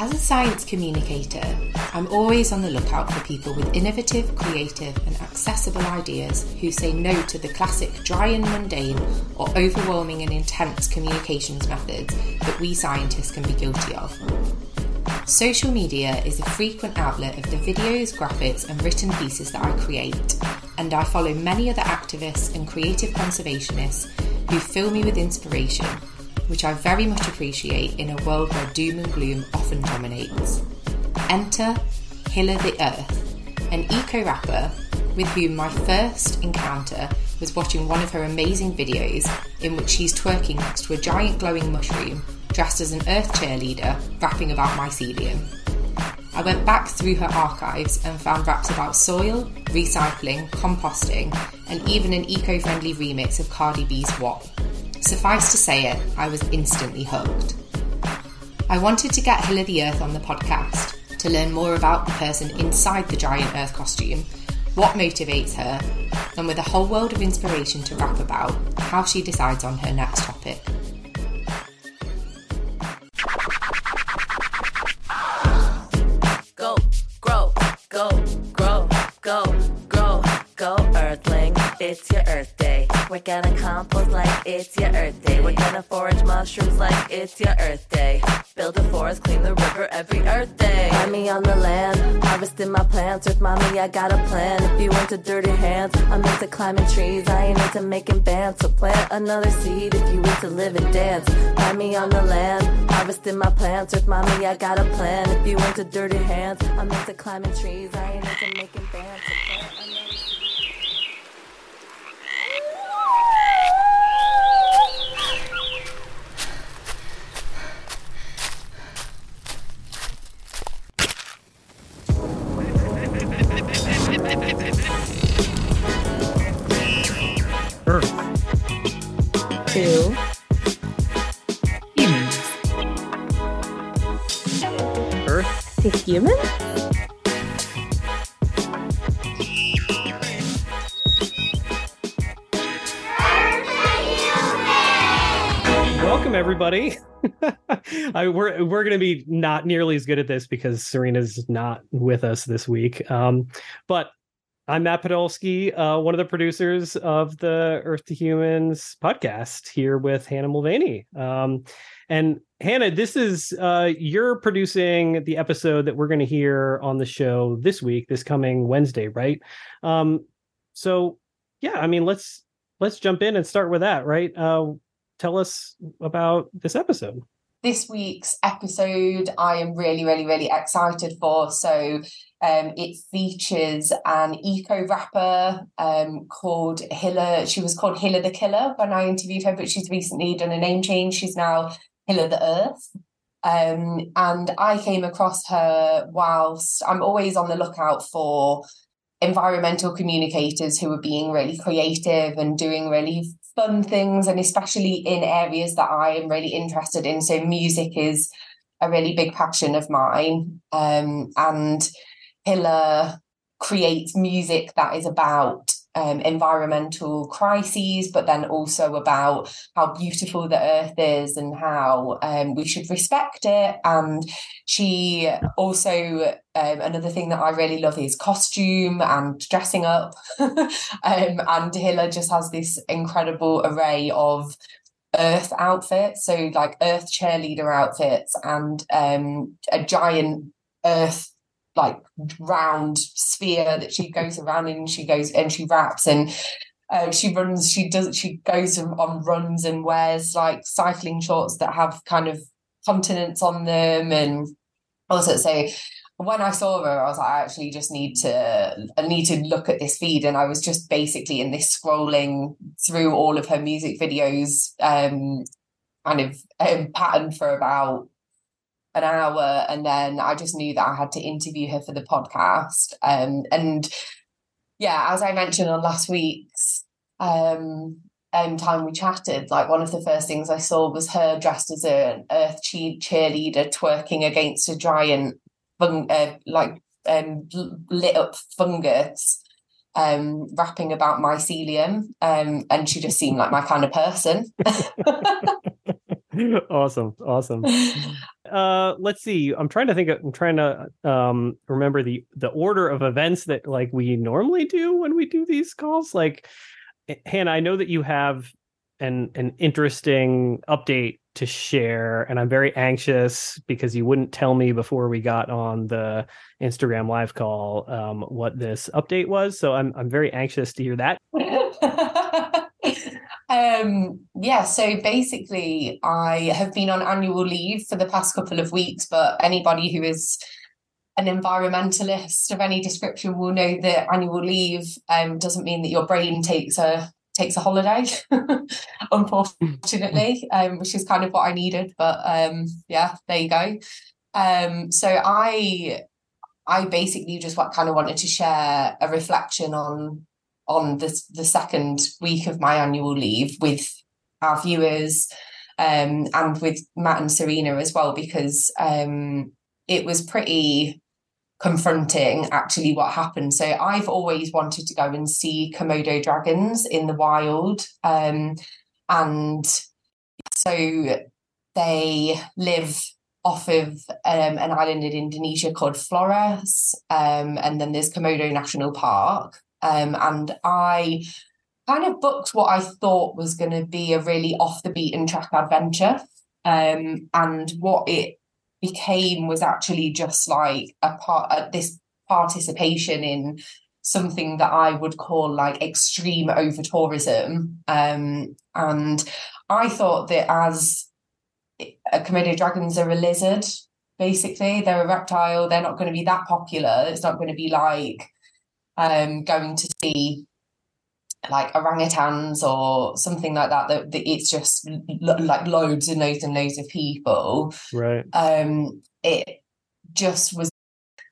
As a science communicator, I'm always on the lookout for people with innovative, creative, and accessible ideas who say no to the classic dry and mundane or overwhelming and intense communications methods that we scientists can be guilty of. Social media is a frequent outlet of the videos, graphics, and written pieces that I create, and I follow many other activists and creative conservationists who fill me with inspiration which I very much appreciate in a world where doom and gloom often dominates. Enter Hila the Earth, an eco rapper with whom my first encounter was watching one of her amazing videos in which she's twerking next to a giant glowing mushroom dressed as an earth cheerleader rapping about mycelium. I went back through her archives and found raps about soil, recycling, composting, and even an eco friendly remix of Cardi B's WAP. Suffice to say it, I was instantly hooked. I wanted to get Hila the Earth on the podcast to learn more about the person inside the giant Earth costume, what motivates her, and with a whole world of inspiration to rap about, how she decides on her next topic. It's your Earth Day. We're gonna compost like it's your Earth Day. We're gonna forage mushrooms like it's your Earth Day. Build a forest, clean the river every Earth Day. Find me on the land, harvesting my plants. Earth mommy, I got a plan. If you into dirty hands, I'm into climbing trees. I ain't into making bands. So plant another seed if you into live and dance. Find me on the land, harvesting my plants. Earth mommy, I got a plan. If you into dirty hands, I'm into climbing trees. I ain't into making bands. So everybody. I, we're we're going to be not nearly as good at this because Serena's not with us this week. Um, but I'm Matt Podolsky, uh, one of the producers of the Earth to Humans podcast, here with Hannah Mulvaney. Um, and Hannah, this is uh, you're producing the episode that we're going to hear on the show this week, this coming Wednesday, right? Um, so yeah, I mean, let's let's jump in and start with that, right? Uh, tell us about this episode. this week's episode I am really, really, really excited for. So um, it features an eco rapper um, called Hila. She was called Hila the Killer when I interviewed her, but she's recently done a name change. She's now Hila the Earth. Um, and I came across her whilst I'm always on the lookout for environmental communicators who are being really creative and doing really fun things and especially in areas that I am really interested in. So music is a really big passion of mine. Um, and Hila creates music that is about um, environmental crises, but then also about how beautiful the earth is and how um, we should respect it. And she also, um, another thing that I really love is costume and dressing up. um, and Hila just has this incredible array of earth outfits so like earth cheerleader outfits and um a giant earth like round sphere that she goes around in she goes and she raps and uh, she runs she does she goes on runs and wears like cycling shorts that have kind of continents on them and also so when I saw her, I was like, I actually just need to I need to look at this feed. And I was just basically in this scrolling through all of her music videos um kind of um, pattern for about an hour and then I just knew that I had to interview her for the podcast. Um and yeah, as I mentioned on last week's um um, time we chatted, like one of the first things I saw was her dressed as an earth cheer- cheerleader twerking against a giant fun- uh, like um, lit up fungus um rapping about mycelium um and she just seemed like my kind of person awesome awesome uh let's see. I'm trying to think of, I'm trying to um remember the the order of events that like we normally do when we do these calls. Like Hannah, I know that you have an an interesting update to share and i'm very anxious because you wouldn't tell me before we got on the instagram live call um, what this update was so i'm i'm very anxious to hear that um yeah so basically i have been on annual leave for the past couple of weeks but anybody who is an environmentalist of any description will know that annual leave um, doesn't mean that your brain takes a takes a holiday, unfortunately, um, which is kind of what I needed. But um, yeah, there you go. Um, so I I basically just what kind of wanted to share a reflection on on this the second week of my annual leave with our viewers um, and with Matt and Serena as well because um, it was pretty confronting actually what happened. So I've always wanted to go and see Komodo dragons in the wild. Um, and so they live off of um, an island in Indonesia called Flores. Um, and then there's Komodo National Park. Um, and I kind of booked what I thought was going to be a really off the beaten track adventure. Um, and what it became was actually just like a part uh, this participation in something that I would call like extreme over tourism. Um, and I thought that as a Komodo dragons are a lizard, basically, they're a reptile, they're not going to be that popular. It's not going to be like um, going to see like orangutans or something like that, that, that it's just lo- like loads and loads and loads of people. Right. Um it just was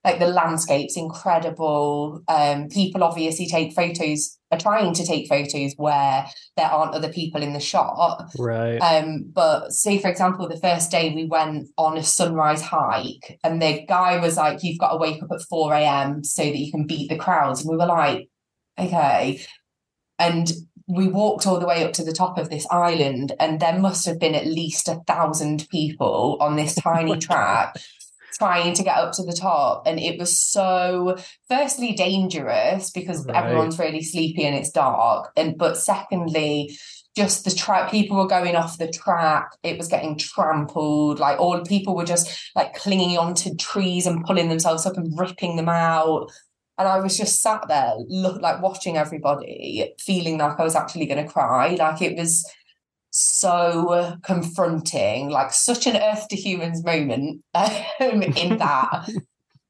like the landscape's incredible. Um people obviously take photos are trying to take photos where there aren't other people in the shot right. Um but say for example the first day we went on a sunrise hike and the guy was like you've got to wake up at 4 a.m so that you can beat the crowds. And we were like okay. And we walked all the way up to the top of this island, and there must have been at least a thousand people on this tiny oh track trying to get up to the top. And it was so, firstly, dangerous because right. everyone's really sleepy and it's dark. And but secondly, just the track people were going off the track it was getting trampled like all people were just like clinging onto trees and pulling themselves up and ripping them out and I was just sat there, look like watching everybody, feeling like I was actually going to cry. Like it was so confronting, like such an Earth to Humans moment um, in that.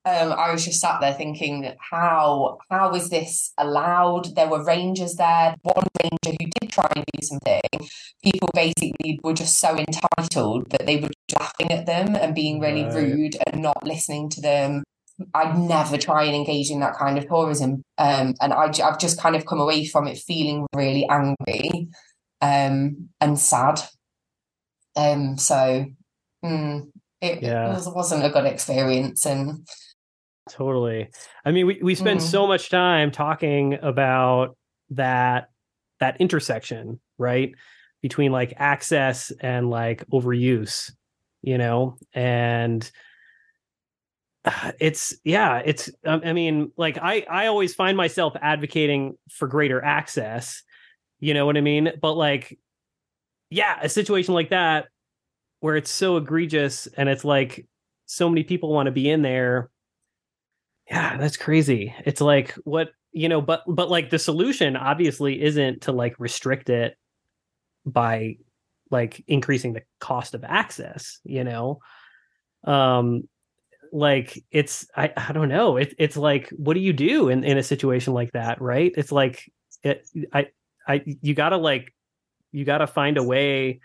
um, I was just sat there thinking, how how is this allowed? There were rangers there. One ranger who did try and do something. People basically were just so entitled that they were laughing at them and being really right. rude and not listening to them. I'd never try and engage in that kind of tourism. Um, and I, have just kind of come away from it feeling really angry um, and sad. Um, so mm, it, yeah. it was, not a good experience. And totally. I mean, we, we spend mm. so much time talking about that that intersection, right? Between like access and like overuse, you know, and it's yeah it's i mean like i i always find myself advocating for greater access you know what i mean? But like yeah a situation like that where it's so egregious and it's like so many people want to be in there. Yeah that's crazy. It's like what you know but but like the solution obviously isn't to like restrict it by like increasing the cost of access you know? Um like it's I, I don't know. It, it's like what do you do in, in a situation like that right? It's like it i i you gotta like you gotta find a way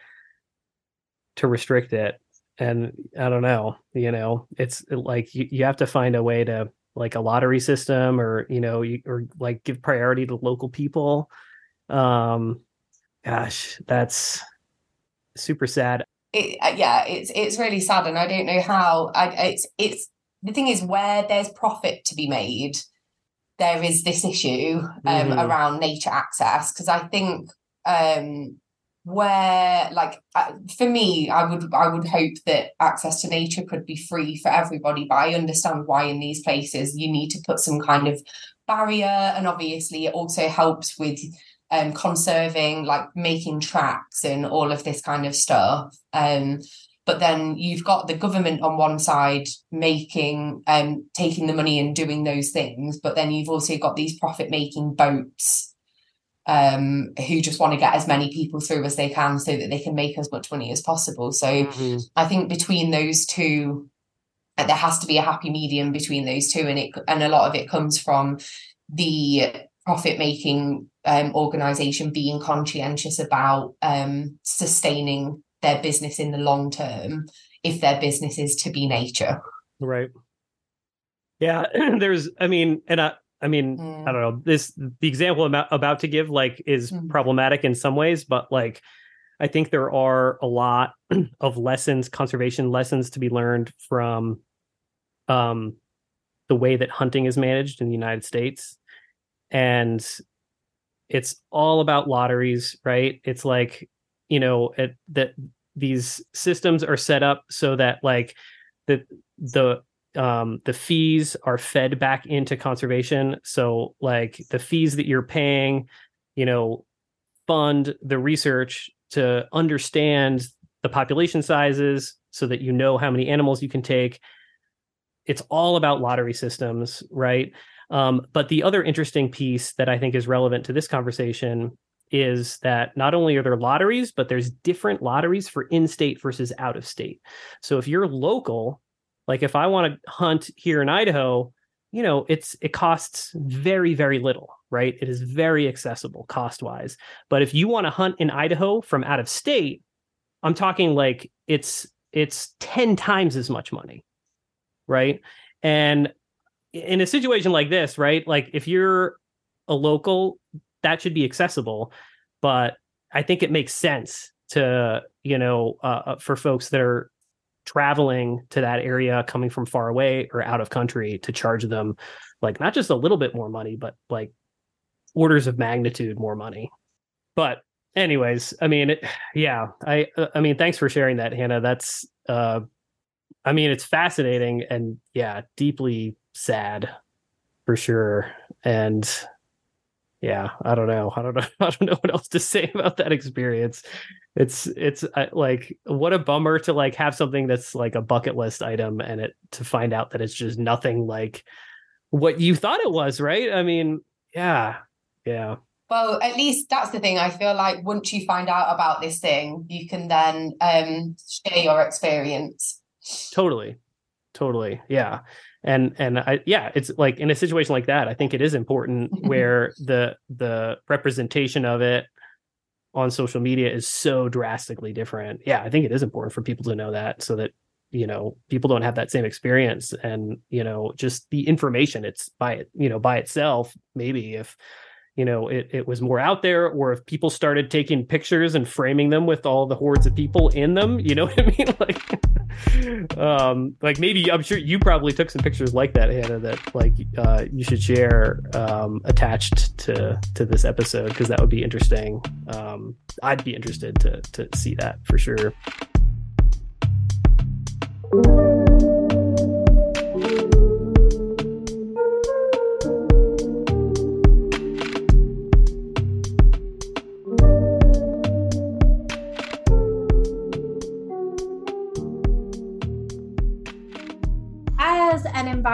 to restrict it and i don't know you know it's like you, you have to find a way to like a lottery system or you know you, or like give priority to local people um gosh that's super sad it, uh, yeah, it's it's really sad, and I don't know how. I, it's it's the thing is where there's profit to be made, there is this issue um, mm-hmm. around nature access because I think um, where like uh, for me i would i would hope that access to nature could be free for everybody but i understand why in these places you need to put some kind of barrier and obviously it also helps with um conserving like making tracks and all of this kind of stuff um but then you've got the government on one side making um taking the money and doing those things but then you've also got these profit making boats um, who just want to get as many people through as they can so that they can make as much money as possible. So mm-hmm. I think between those two, uh, there has to be a happy medium between those two, and it and a lot of it comes from the profit making um, organization being conscientious about um, sustaining their business in the long term if their business is to be nature. Right. Yeah, there's, I mean, and I, I mean, mm. I don't know. This the example I'm about to give like is mm. problematic in some ways, but like I think there are a lot of lessons, conservation lessons to be learned from um the way that hunting is managed in the United States. And it's all about lotteries, right? It's like, you know, that these systems are set up so that like the the um, the fees are fed back into conservation. So, like the fees that you're paying, you know, fund the research to understand the population sizes so that you know how many animals you can take. It's all about lottery systems, right? Um, but the other interesting piece that I think is relevant to this conversation is that not only are there lotteries, but there's different lotteries for in state versus out of state. So if you're local, like if I want to hunt here in Idaho, you know, it's it costs very very little, right? It is very accessible cost wise. But if you want to hunt in Idaho from out of state, I'm talking like it's it's 10 times as much money. Right? And in a situation like this, right? Like if you're a local, that should be accessible, but I think it makes sense to, you know, uh, uh for folks that are traveling to that area coming from far away or out of country to charge them like not just a little bit more money but like orders of magnitude more money. But anyways i mean it, yeah i i mean thanks for sharing that hannah. That's uh i mean it's fascinating and yeah deeply sad for sure. And yeah i don't know. I don't know. I don't know what else to say about that experience. It's it's uh, like what a bummer to like have something that's like a bucket list item and it to find out that it's just nothing like what you thought it was right? I mean yeah yeah. Well at least that's the thing. I feel like once you find out about this thing you can then um share your experience. Totally. Totally. Yeah and and I yeah it's like in a situation like that I think it is important where the the representation of it on social media is so drastically different. Yeah, I think it is important for people to know that so that you know people don't have that same experience and you know just the information it's by it you know by itself maybe if you know it, it was more out there or if people started taking pictures and framing them with all the hordes of people in them you know what i mean? Like um like maybe i'm sure you probably took some pictures like that hannah that like uh you should share um attached to to this episode because that would be interesting. Um i'd be interested to to see that for sure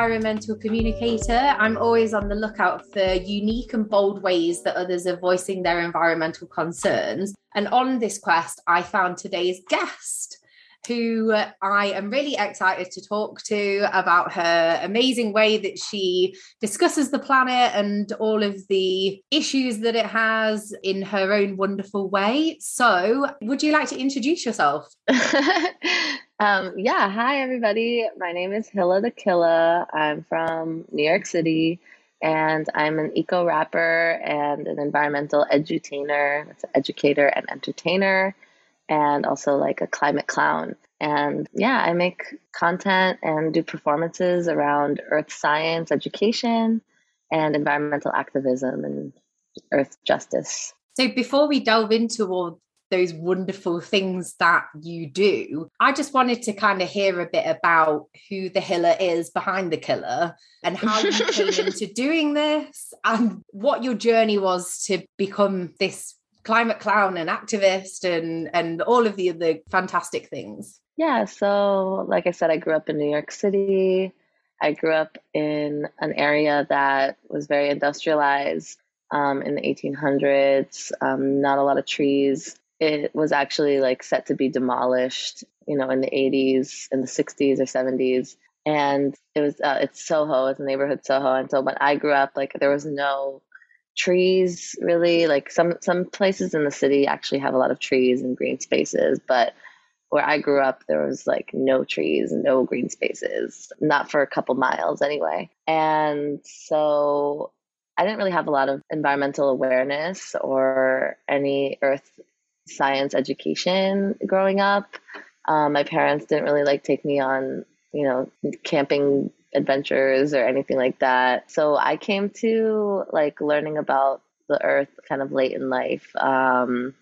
environmental communicator, I'm always on the lookout for unique and bold ways that others are voicing their environmental concerns. And on this quest, I found today's guest. Who I am really excited to talk to about her amazing way that she discusses the planet and all of the issues that it has in her own wonderful way. So, would you like to introduce yourself? Um, yeah, hi everybody. My name is Hila the Killa. I'm from New York City and I'm an eco rapper and an environmental edutainer. That's an educator and entertainer, and also like a climate clown. And yeah, I make content and do performances around earth science education and environmental activism and earth justice. So before we delve into all those wonderful things that you do. I just wanted to kind of hear a bit about who the Hila is behind the killer and how you came into doing this and what your journey was to become this climate clown and activist and and all of the other fantastic things. Yeah, so like I said I grew up in New York City. I grew up in an area that was very industrialized um, in the 1800s, um, not a lot of trees. It was actually like set to be demolished, you know, in the 80s, in the 60s or 70s. And it was, uh, it's Soho, it's a neighborhood Soho. And so when I grew up, like there was no trees really. Like some, some places in the city actually have a lot of trees and green spaces, but where I grew up, there was like no trees, no green spaces, not for a couple miles anyway. And so I didn't really have a lot of environmental awareness or any earth science education growing up. Um, my parents didn't really like take me on, you know, camping adventures or anything like that. So I came to like learning about the earth kind of late in life. Um,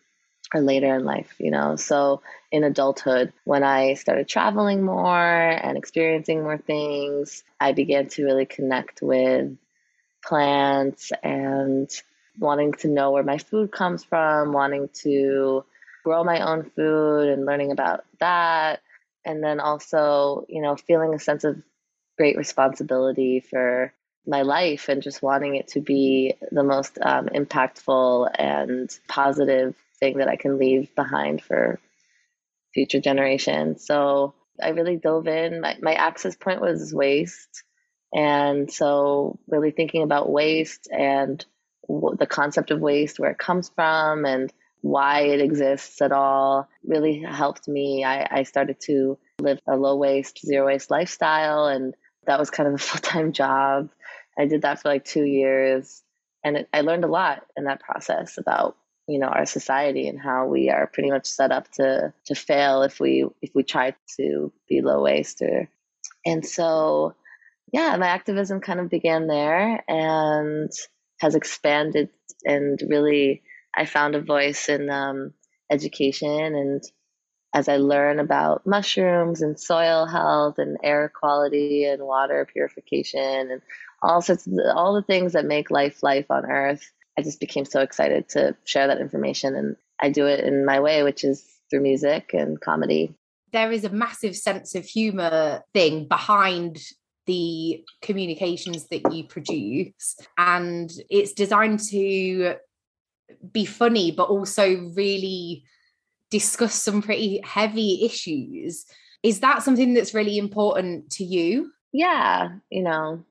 or later in life, you know. So in adulthood, when I started traveling more and experiencing more things, I began to really connect with plants and wanting to know where my food comes from, wanting to grow my own food and learning about that. And then also, you know, feeling a sense of great responsibility for my life and just wanting it to be the most um, impactful and positive thing that I can leave behind for future generations. So I really dove in. My, my access point was waste. And so, really thinking about waste and the concept of waste, where it comes from, and why it exists at all, really helped me. I, I started to live a low waste, zero waste lifestyle, and that was kind of a full time job. I did that for like two years, and it, I learned a lot in that process about you know our society and how we are pretty much set up to to fail if we if we try to be low waste or and so yeah, my activism kind of began there and has expanded and really I found a voice in um, education and as I learn about mushrooms and soil health and air quality and water purification and all sorts of all the things that make life life on earth, I just became so excited to share that information and I do it in my way, which is through music and comedy. There is a massive sense of humor thing behind the communications that you produce. And it's designed to be funny but also really discuss some pretty heavy issues. Is that something that's really important to you? Yeah you know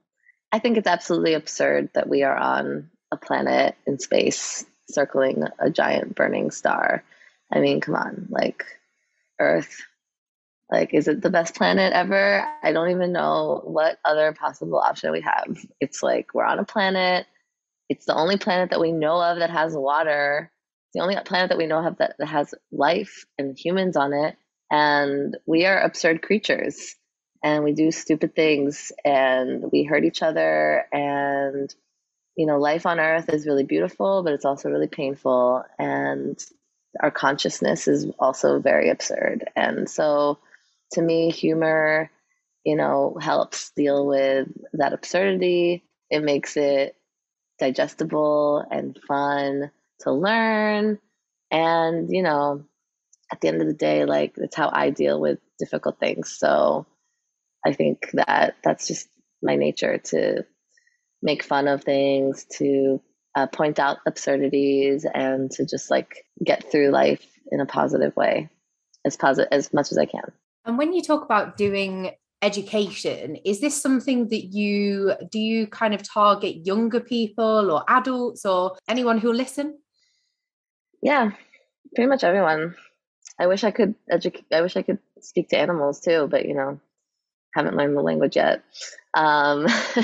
i think it's absolutely absurd that we are on a planet in space circling a giant burning star. I mean come on like earth like, is it the best planet ever? I don't even know what other possible option we have. It's like we're on a planet. It's the only planet that we know of that has water. It's the only planet that we know of that, that has life and humans on it. And we are absurd creatures and we do stupid things and we hurt each other. And, you know, life on earth is really beautiful, but it's also really painful. And our consciousness is also very absurd. And so, to me, humor, you know, helps deal with that absurdity. It makes it digestible and fun to learn. And, you know, at the end of the day, like that's how I deal with difficult things. So I think that that's just my nature to make fun of things, to uh, point out absurdities, and to just like get through life in a positive way as positive as much as I can. And when you talk about doing education, is this something that you do you kind of target younger people or adults or anyone who'll listen? Yeah, pretty much everyone. I wish I could educate I wish I could speak to animals too, but you know, haven't learned the language yet. Um,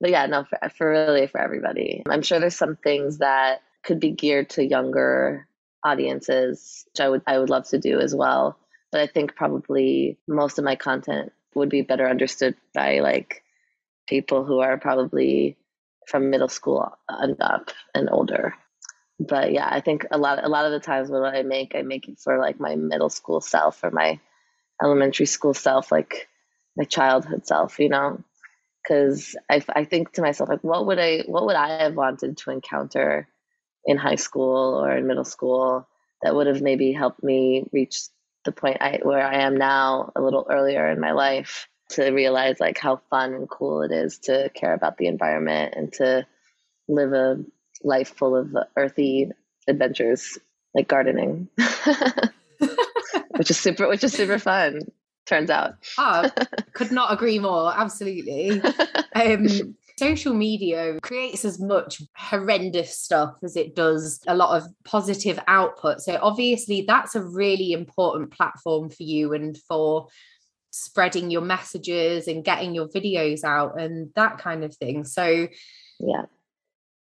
but yeah, no, for, for really for everybody. I'm sure there's some things that could be geared to younger audiences, which I would I would love to do as well. But I think probably most of my content would be better understood by like people who are probably from middle school and up and older. but yeah, I think a lot a lot of the times when I make, I make it for like my middle school self or my elementary school self, like my childhood self, you know, because I, I think to myself like, what would I what would I have wanted to encounter in high school or in middle school that would have maybe helped me reach the point I, where I am now a little earlier in my life to realize like how fun and cool it is to care about the environment and to live a life full of earthy adventures like gardening. Which is super which is super fun turns out. Oh, could not agree more absolutely. Um, social media creates as much horrendous stuff as it does a lot of positive output. So obviously that's a really important platform for you and for spreading your messages and getting your videos out and that kind of thing. So yeah.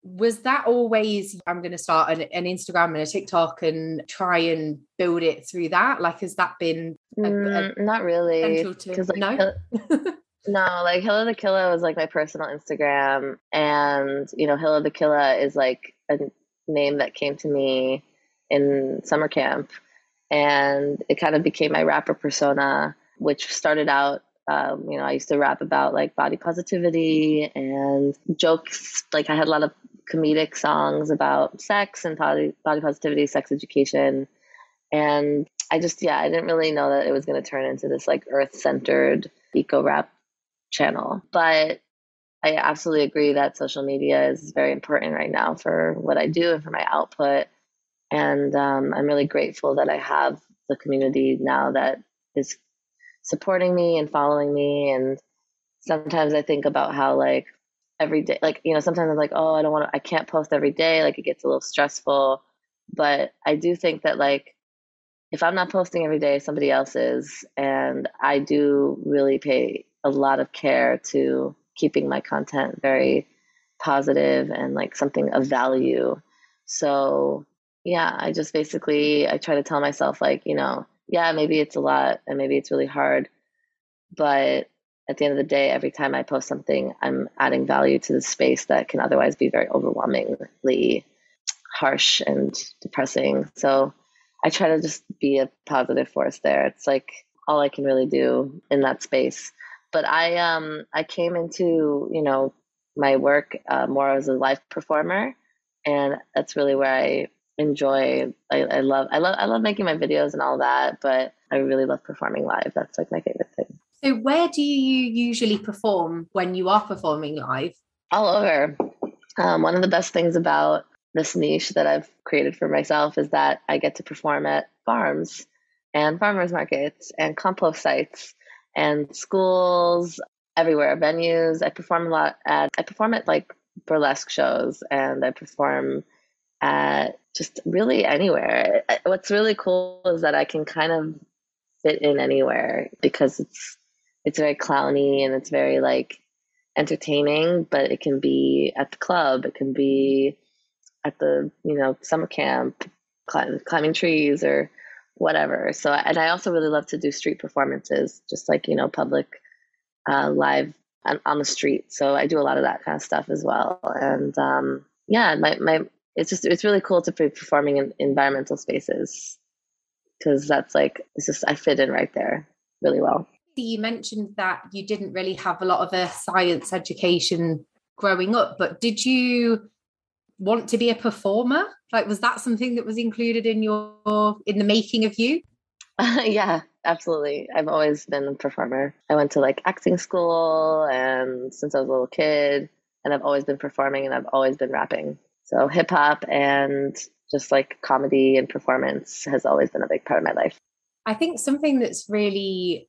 was that always i'm going to start an, an, instagram and a tiktok and try and build it through that? Like has that been a, a mm, not really. because like, no no like hila the killa was like my personal instagram and you know hila the killa is like a name that came to me in summer camp and it kind of became my rapper persona which started out um, you know, I used to rap about like body positivity and jokes. Like I had a lot of comedic songs about sex and body, body positivity, sex education. And I just, yeah, I didn't really know that it was going to turn into this like earth centered eco rap channel. But I absolutely agree that social media is very important right now for what I do and for my output. And um, I'm really grateful that I have the community now that is supporting me and following me. And sometimes I think about how like every day like you know sometimes i'm like oh i don't want to i can't post every day like it gets a little stressful but i do think that like if i'm not posting every day somebody else is and i do really pay a lot of care to keeping my content very positive and like something of value so yeah i just basically i try to tell myself like you know yeah maybe it's a lot and maybe it's really hard but at the end of the day, every time I post something, I'm adding value to the space that can otherwise be very overwhelmingly harsh and depressing. So I try to just be a positive force there. It's like all I can really do in that space. But I um I came into you know my work uh, more as a live performer, and that's really where I enjoy. I, I love I love I love making my videos and all that, but I really love performing live. That's like my favorite thing. So, where do you usually perform when you are performing live? All over. Um, one of the best things about this niche that I've created for myself is that I get to perform at farms and farmers markets and compost sites and schools everywhere, venues. I perform a lot at I perform at like burlesque shows and I perform at just really anywhere. What's really cool is that I can kind of fit in anywhere because it's it's very clowny and it's very like entertaining, but it can be at the club, it can be at the, you know, summer camp, climb, climbing trees or whatever. So, and I also really love to do street performances, just like, you know, public uh, live on, on the street. So I do a lot of that kind of stuff as well. And um, yeah, my, my, it's just, it's really cool to be performing in environmental spaces because that's like, it's just, I fit in right there really well you mentioned that you didn't really have a lot of a science education growing up, but did you want to be a performer? Like, was that something that was included in your in the making of you? Uh, yeah, absolutely. I've always been a performer. I went to like acting school, and since I was a little kid, and I've always been performing, and I've always been rapping. So hip hop and just like comedy and performance has always been a big part of my life. I think something that's really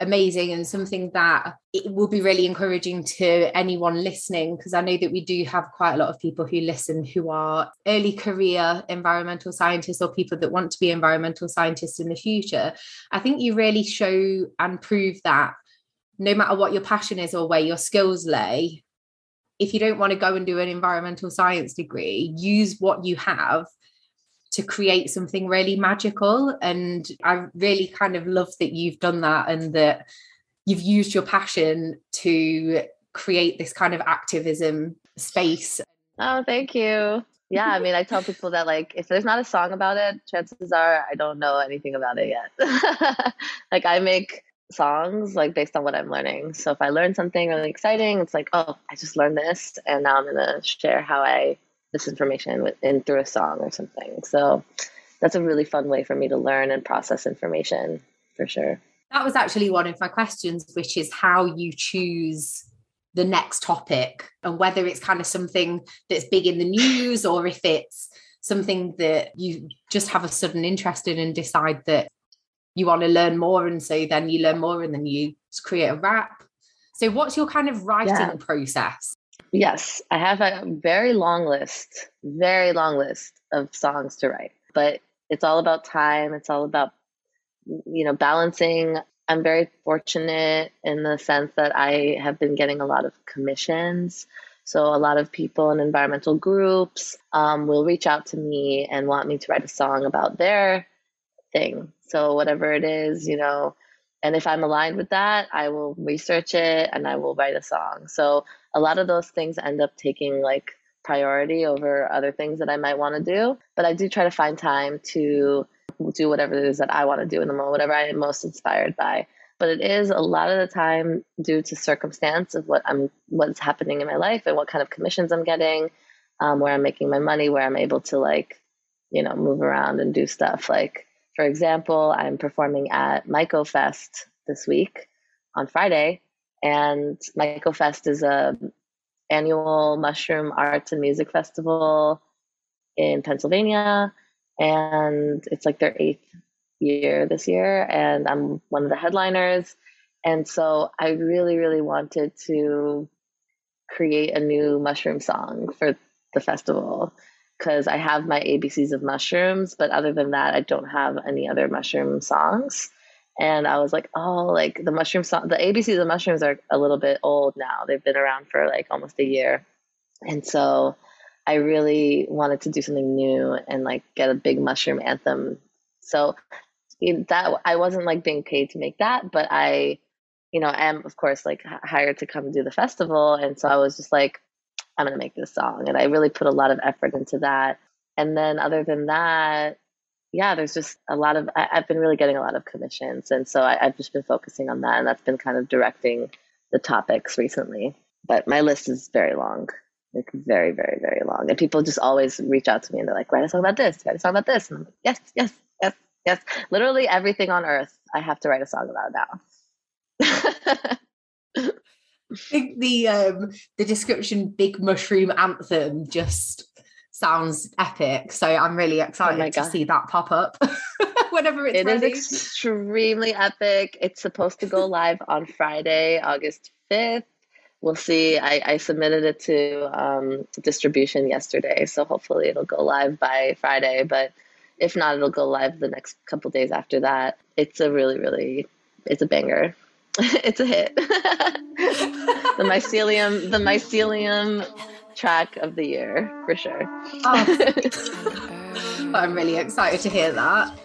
amazing and something that it will be really encouraging to anyone listening because I know that we do have quite a lot of people who listen who are early career environmental scientists or people that want to be environmental scientists in the future. I think you really show and prove that no matter what your passion is or where your skills lay, if you don't want to go and do an environmental science degree, use what you have to create something really magical. And I really kind of love that you've done that and that you've used your passion to create this kind of activism space. Oh, thank you. yeah, I mean, I tell people that like if there's not a song about it, chances are I don't know anything about it yet. like I make songs like based on what I'm learning. So if I learn something really exciting, it's like, oh, I just learned this, and now I'm gonna share how I this information with, in through a song or something. So that's a really fun way for me to learn and process information for sure. That was actually one of my questions, which is how you choose the next topic and whether it's kind of something that's big in the news or if it's something that you just have a sudden interest in and decide that you want to learn more and so then you learn more and then you create a rap so what's your kind of writing yeah. process yes i have a very long list very long list of songs to write but it's all about time it's all about you know balancing I'm very fortunate in the sense that I have been getting a lot of commissions. So, a lot of people in environmental groups um, will reach out to me and want me to write a song about their thing. So, whatever it is, you know, and if I'm aligned with that, I will research it and I will write a song. So, a lot of those things end up taking like priority over other things that I might want to do. But I do try to find time to do whatever it is that I want to do in the moment, whatever I am most inspired by. But it is a lot of the time due to circumstance of what I'm, what's happening in my life and what kind of commissions I'm getting, um, where I'm making my money, where I'm able to like, you know, move around and do stuff. Like, for example, I'm performing at Myco Fest this week on Friday, and Myco Fest is a annual mushroom arts and music festival in Pennsylvania and it's like their eighth year this year, and I'm one of the headliners. And so I really, really wanted to create a new mushroom song for the festival because I have my ABCs of mushrooms, but other than that, I don't have any other mushroom songs. And I was like, oh, like the mushroom song, the ABCs of mushrooms are a little bit old now. They've been around for like almost a year. And so I really wanted to do something new and like get a big mushroom anthem. So that I wasn't like being paid to make that, but I, you know, am of course like hired to come do the festival, and so I was just like, I'm gonna make this song, and I really put a lot of effort into that. And then other than that, yeah, there's just a lot of I, have been really getting a lot of commissions, and so I, I've just been focusing on that, and that's been kind of directing the topics recently. But my list is very long like very, very, very long. And people just always reach out to me and they're like, write a song about this, write a song about this. And I'm like, yes, yes, yes, yes. Literally everything on earth I have to write a song about now. I think the um the description big mushroom anthem just sounds epic. So I'm really oh excited oh to see that pop up whenever it's it ready. It is extremely epic. It's supposed to go live on Friday, August 5th we'll see. I, I submitted it to um, distribution yesterday, so hopefully it'll go live by Friday. But if not, it'll go live the next couple days after that. It's a really, really, it's a banger. it's a hit. the mycelium, the mycelium track of the year for sure. Oh. I'm really excited to hear that.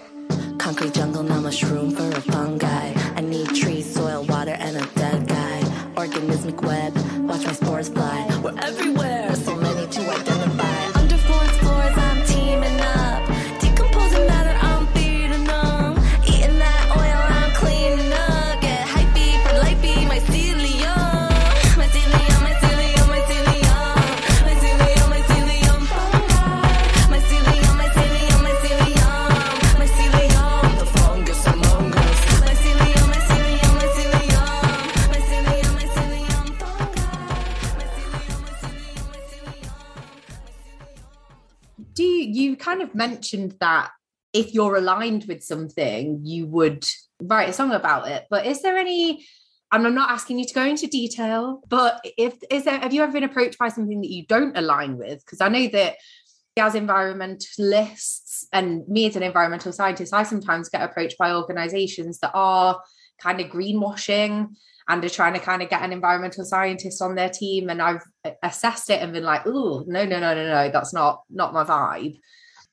Concrete jungle, now mushroom for a fungi. I need trees, soil, water, and a dead guy organismic web. Watch my spores fly. We're everywhere, kind of mentioned that if you're aligned with something, you would write a song about it. But is there any and I'm not asking you to go into detail, but if is there have you ever been approached by something that you don't align with? Because I know that as environmentalists and me as an environmental scientist, I sometimes get approached by organizations that are kind of greenwashing and are trying to kind of get an environmental scientist on their team. And I've assessed it and been like, oh, no, no, no, no, no, that's not not my vibe.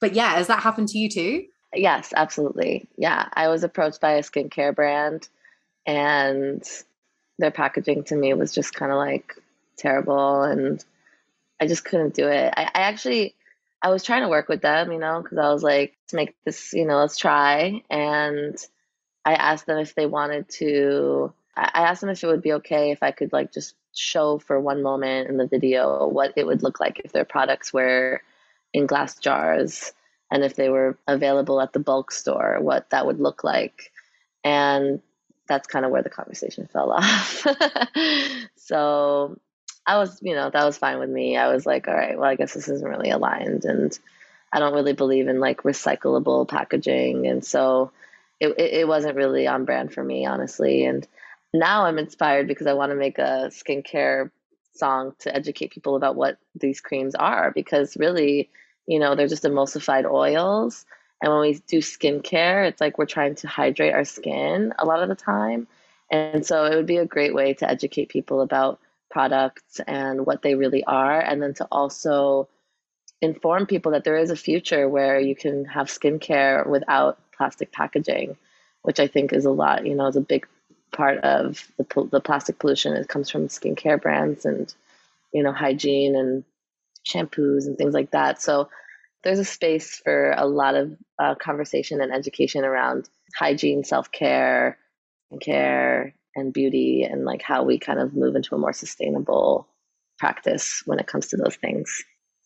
But yeah, has that happened to you too? Yes, absolutely. Yeah, I was approached by a skincare brand and their packaging to me was just kind of like terrible and I just couldn't do it. I, I, actually I was trying to work with them, you know, because I was like, let's make this, you know, let's try. And I asked them if they wanted to, I asked them if it would be okay if I could like just show for one moment in the video what it would look like if their products were in glass jars and if they were available at the bulk store, what that would look like. And that's kind of where the conversation fell off. so I was, you know, that was fine with me. I was like, all right, well, I guess this isn't really aligned. And I don't really believe in like recyclable packaging. And so it, it, wasn't really on brand for me, honestly. And now I'm inspired because I want to make a skincare song to educate people about what these creams are because really, you know, they're just emulsified oils. And when we do skincare, it's like we're trying to hydrate our skin a lot of the time. And so it would be a great way to educate people about products and what they really are, and then to also inform people that there is a future where you can have skincare without plastic packaging, which I think is a lot, you know, is a big part of the, the plastic pollution. It comes from skincare brands and, you know, hygiene and shampoos and things like that. So there's a space for a lot of uh, conversation and education around hygiene, self care, and care, and beauty and like how we kind of move into a more sustainable practice when it comes to those things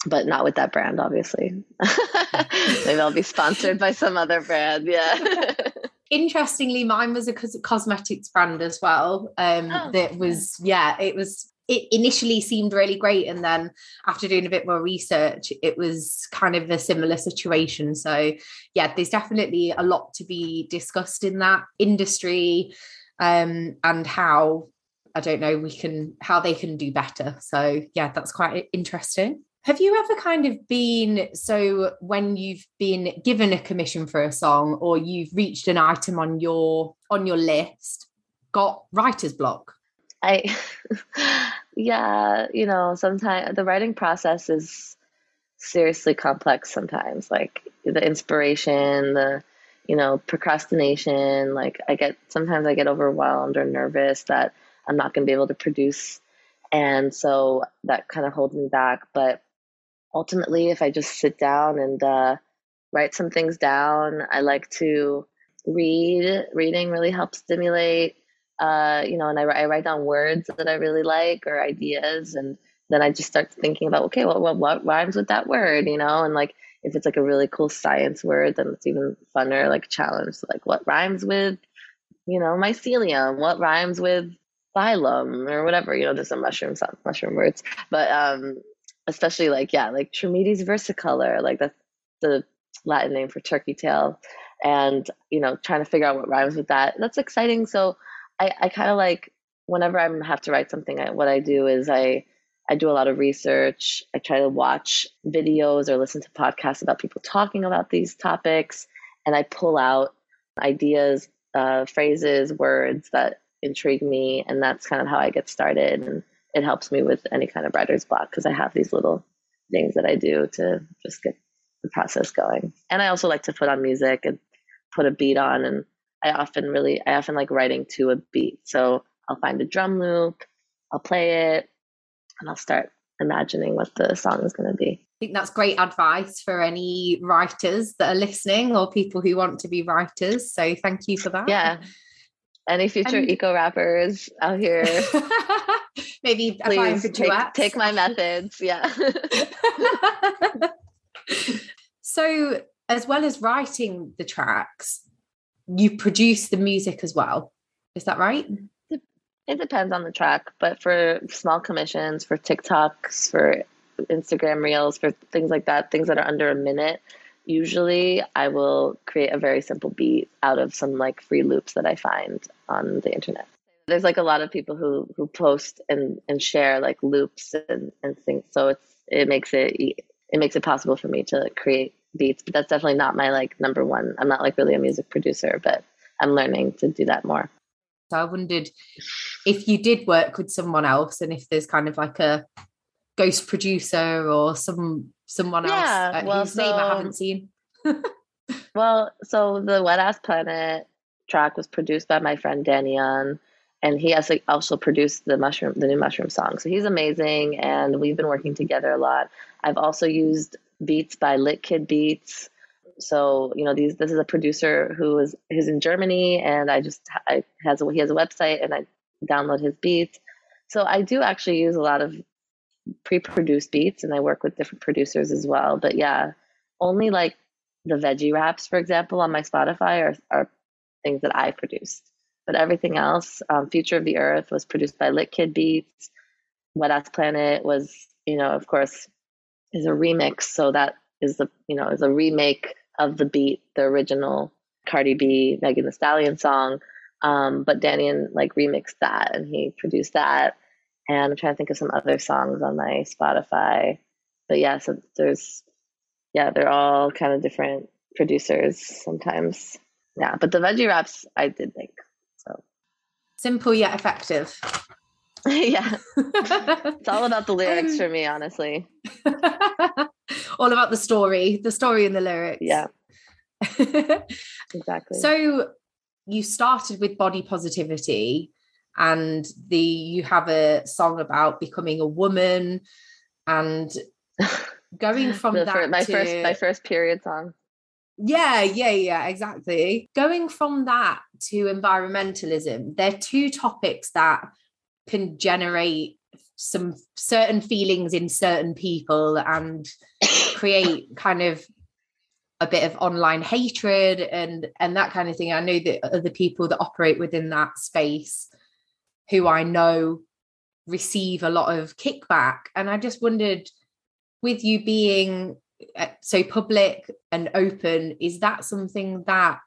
but not with that brand obviously maybe i'll be sponsored by some other brand yeah interestingly mine was a cosmetics brand as well um oh, that was yeah it was it initially seemed really great and then after doing a bit more research it was kind of a similar situation so yeah there's definitely a lot to be discussed in that industry um, and how I don't know we can how they can do better. So yeah, that's quite interesting. Have you ever kind of been so when you've been given a commission for a song or you've reached an item on your on your list, got writer's block? I yeah, you know, sometimes the writing process is seriously complex sometimes. Like the inspiration, the you know, procrastination. Like I get sometimes I get overwhelmed or nervous that I'm not going to be able to produce. And so that kind of holds me back. But ultimately, if I just sit down and uh, write some things down, I like to read. Reading really helps stimulate, uh, you know, and I, I write down words that I really like or ideas. And then I just start thinking about, okay, well, what, what rhymes with that word, you know, and like if it's like a really cool science word, then it's even funner, like challenge. So like what rhymes with, you know, mycelium? What rhymes with phylum or whatever? You know, there's some mushroom some mushroom words. But um especially like, yeah, like Trametes versicolor, like that's the Latin name for turkey tail. And, you know, trying to figure out what rhymes with that. That's exciting. So I, I kind of like whenever I have to write something, I, what I do is I I do a lot of research. I try to watch videos or listen to podcasts about people talking about these topics, and I pull out ideas, uh, phrases, words that intrigue me, and that's kind of how I get started. And it helps me with any kind of writer's block because I have these little things that I do to just get the process going. And I also like to put on music and put a beat on, and I often really, I often like writing to a beat. So I'll find a drum loop, I'll play it, and I'll start imagining what the song is going to be. I think that's great advice for any writers that are listening or people who want to be writers. So thank you for that. Yeah. Any future eco rappers out here? Maybe please take, take my methods. Yeah. so, as well as writing the tracks, you produce the music as well. Is that right? It depends on the track, but for small commissions, for TikToks, for Instagram reels, for things like that, things that are under a minute, usually I will create a very simple beat out of some like free loops that I find on the internet. There's like a lot of people who who post and and share like loops and and things, so it's it makes it it makes it possible for me to create beats. But that's definitely not my like number one. I'm not like really a music producer, but I'm learning to do that more. So I wondered if you did work with someone else and if there's kind of like a ghost producer or some someone yeah, else uh, well, whose so, name I haven't seen. well, so the Wet Ass Planet track was produced by my friend Danny Young, and he has also produced the mushroom the new mushroom song. So he's amazing and we've been working together a lot. I've also used beats by Lit Kid Beats. So you know these this is a producer who is who's in Germany, and I just I has a, he has a website, and I download his beats. So I do actually use a lot of pre-produced beats, and I work with different producers as well. But yeah, only like the veggie wraps, for example, on my Spotify are are things that I produced. But everything else, um, Future of the Earth was produced by Lit Kid Beats. Wet Ass Planet was, you know, of course, is a remix. So that is the, you know, is a remake of the beat, the original Cardi B, Megan Thee Stallion song. Um, but Daniel like remixed that and he produced that. And I'm trying to think of some other songs on my Spotify. But yeah, so there's, yeah, they're all kind of different producers sometimes. Yeah, but the veggie wraps I did make. So simple yet effective. yeah. it's all about the lyrics um, for me, honestly. all about the story, the story and the lyrics. Yeah. exactly. So you started with body positivity and the you have a song about becoming a woman and going from that first, my to, first my first period song. Yeah yeah yeah exactly. Going from that to environmentalism they're two topics that can generate some certain feelings in certain people and create kind of a bit of online hatred and and that kind of thing. I know that other people that operate within that space who i know receive a lot of kickback. And i just wondered with you being uh, so public and open is that something that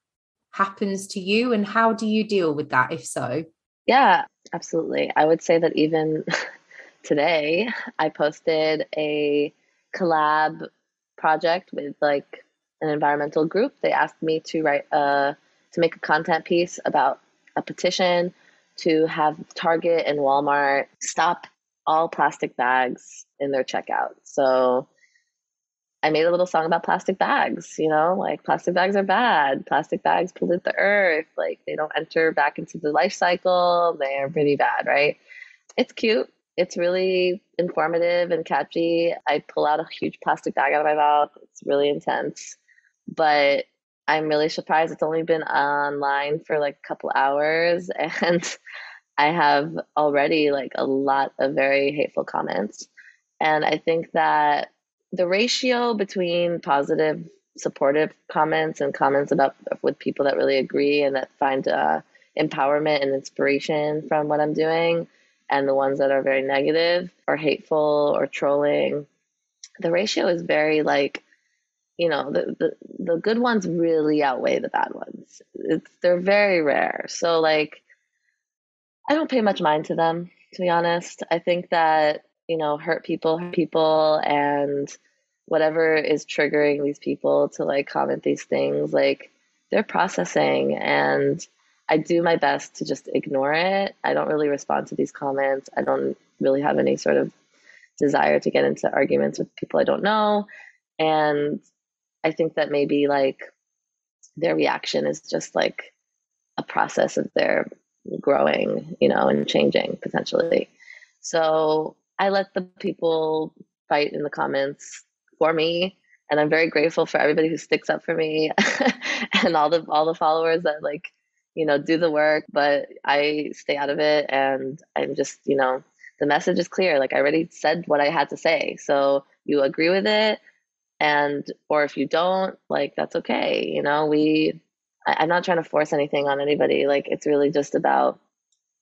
happens to you? And how do you deal with that if so? Yeah absolutely. I would say that even today i posted a collab project with like an environmental group. They asked me to write a to make a content piece about a petition to have Target and Walmart stop all plastic bags in their checkout. So I made a little song about plastic bags, you know, like plastic bags are bad. Plastic bags pollute the earth. Like they don't enter back into the life cycle. They're pretty bad, right? It's cute. It's really informative and catchy. I pull out a huge plastic bag out of my mouth. It's really intense but I'm really surprised it's only been online for like a couple hours and I have already like a lot of very hateful comments. And I think that the ratio between positive, supportive comments and comments about with people that really agree and that find uh, empowerment and inspiration from what I'm doing, and the ones that are very negative or hateful or trolling, the ratio is very like you know the, the the good ones really outweigh the bad ones. It's they're very rare. So like i don't pay much mind to them to be honest. I think that you know hurt people hurt people and whatever is triggering these people to like comment these things like they're processing and i do my best to just ignore it. I don't really respond to these comments. I don't really have any sort of desire to get into arguments with people i don't know. And I think that maybe like their reaction is just like a process of their growing, you know, and changing potentially. So I let the people fight in the comments for me. And I'm very grateful for everybody who sticks up for me and all the all the followers that like, you know, do the work, but I stay out of it and I'm just, you know, the message is clear. Like I already said what I had to say. So you agree with it, and or if you don't like that's okay you know we I, am not trying to force anything on anybody like it's really just about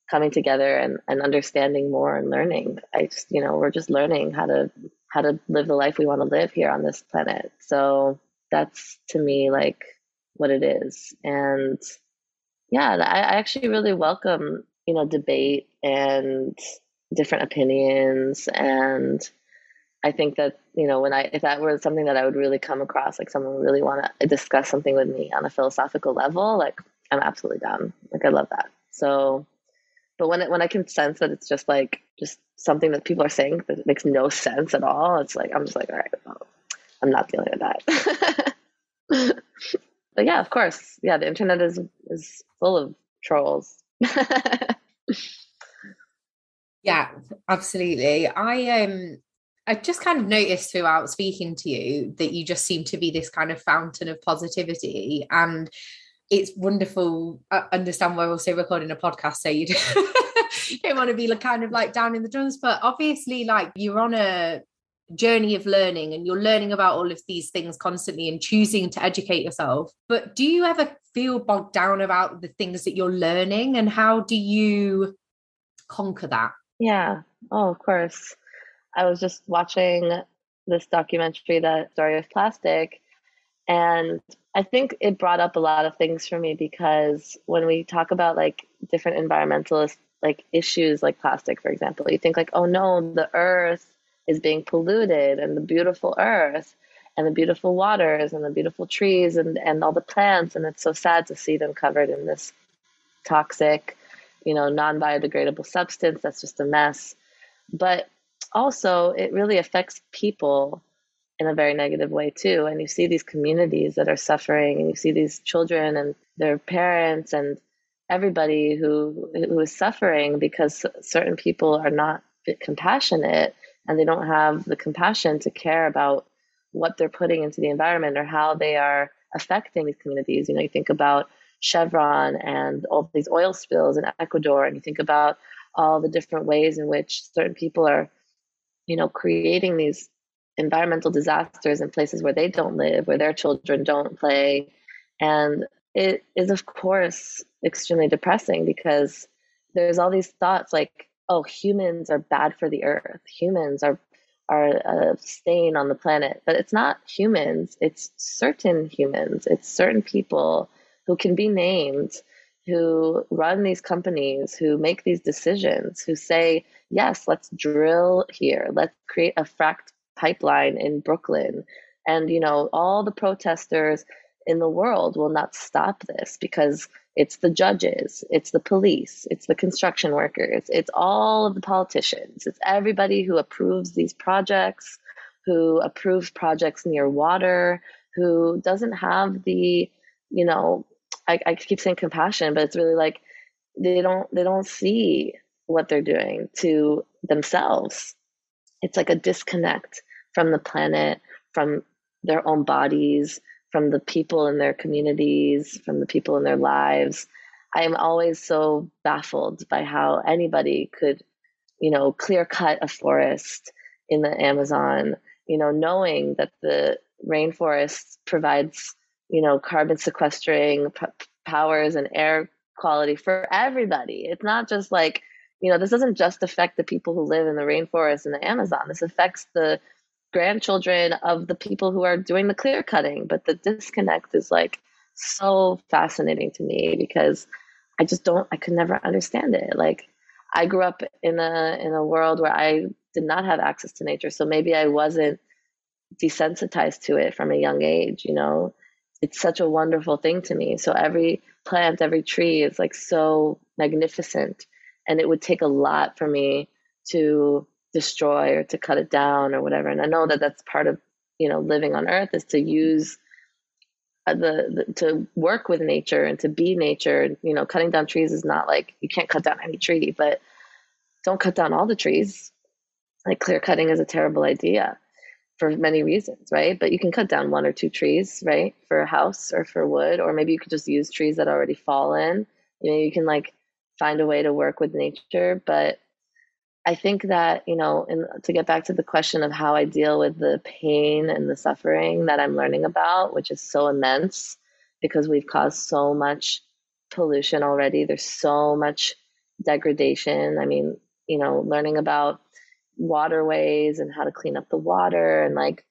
coming together and, and understanding more and learning. I just you know we're just learning how to how to live the life we want to live here on this planet. So that's to me like what it is. And yeah I, I actually really welcome you know debate and different opinions and I think that you know when I if that were something that I would really come across, like someone would really want to discuss something with me on a philosophical level, like I'm absolutely down. Like I love that. So, but when it, when I can sense that it's just like just something that people are saying that makes no sense at all, it's like I'm just like all right, well, I'm not dealing with that. but yeah, of course, yeah, the internet is is full of trolls. yeah, absolutely. I um I just kind of noticed throughout speaking to you that you just seem to be this kind of fountain of positivity. And it's wonderful. I understand we're also recording a podcast, so you don't want to be kind of like down in the dumps, but obviously, like you're on a journey of learning and you're learning about all of these things constantly and choosing to educate yourself. But do you ever feel bogged down about the things that you're learning and how do you conquer that? Yeah. Oh, of course. I was just watching this documentary, The Story of Plastic, and I think it brought up a lot of things for me because when we talk about like different environmentalist like issues like plastic, for example, you think like, oh no, the earth is being polluted and the beautiful earth and the beautiful waters and the beautiful trees and, and all the plants. And it's so sad to see them covered in this toxic, you know, non biodegradable substance that's just a mess. But also, it really affects people in a very negative way too. And you see these communities that are suffering, and you see these children and their parents and everybody who who is suffering because certain people are not compassionate and they don't have the compassion to care about what they're putting into the environment or how they are affecting these communities. You know, you think about Chevron and all these oil spills in Ecuador, and you think about all the different ways in which certain people are, you know, creating these environmental disasters in places where they don't live, where their children don't play. And it is, of course, extremely depressing because there's all these thoughts like, oh, humans are bad for the earth. Humans are are a stain on the planet. But it's not humans, it's certain humans, it's certain people who can be named who run these companies, who make these decisions, who say, yes, let's drill here, let's create a fracked pipeline in Brooklyn. And, you know, all the protesters in the world will not stop this because it's the judges, it's the police, it's the construction workers, it's all of the politicians, it's everybody who approves these projects, who approves projects near water, who doesn't have the, you know, I, I keep saying compassion, but it's really like they don't they don't see what they're doing to themselves. It's like a disconnect from the planet, from their own bodies, from the people in their communities, from the people in their lives. I am always so baffled by how anybody could, you know, clear cut a forest in the Amazon, you know, knowing that the rainforest provides, you know, carbon sequestering p- powers and air quality for everybody. It's not just like, you know, this doesn't just affect the people who live in the rainforest in the Amazon. This affects the grandchildren of the people who are doing the clear cutting. But the disconnect is like so fascinating to me because I just don't I could never understand it. Like I grew up in a in a world where I did not have access to nature. So maybe I wasn't desensitized to it from a young age, you know. It's such a wonderful thing to me. So every plant, every tree is like so magnificent. And it would take a lot for me to destroy or to cut it down or whatever. And I know that that's part of you know living on Earth is to use uh, the, the, to work with nature and to be nature. You know, cutting down trees is not like you can't cut down any tree, but don't cut down all the trees. Like clear cutting is a terrible idea for many reasons, right? But you can cut down one or two trees, right, for a house or for wood, or maybe you could just use trees that already fall in. You know, you can like find a way to work with nature, but I think that, you know, and to get back to the question of how I deal with the pain and the suffering that I'm learning about, which is so immense because we've caused so much pollution already. There's so much degradation. I mean, you know, learning about waterways and how to clean up the water and like,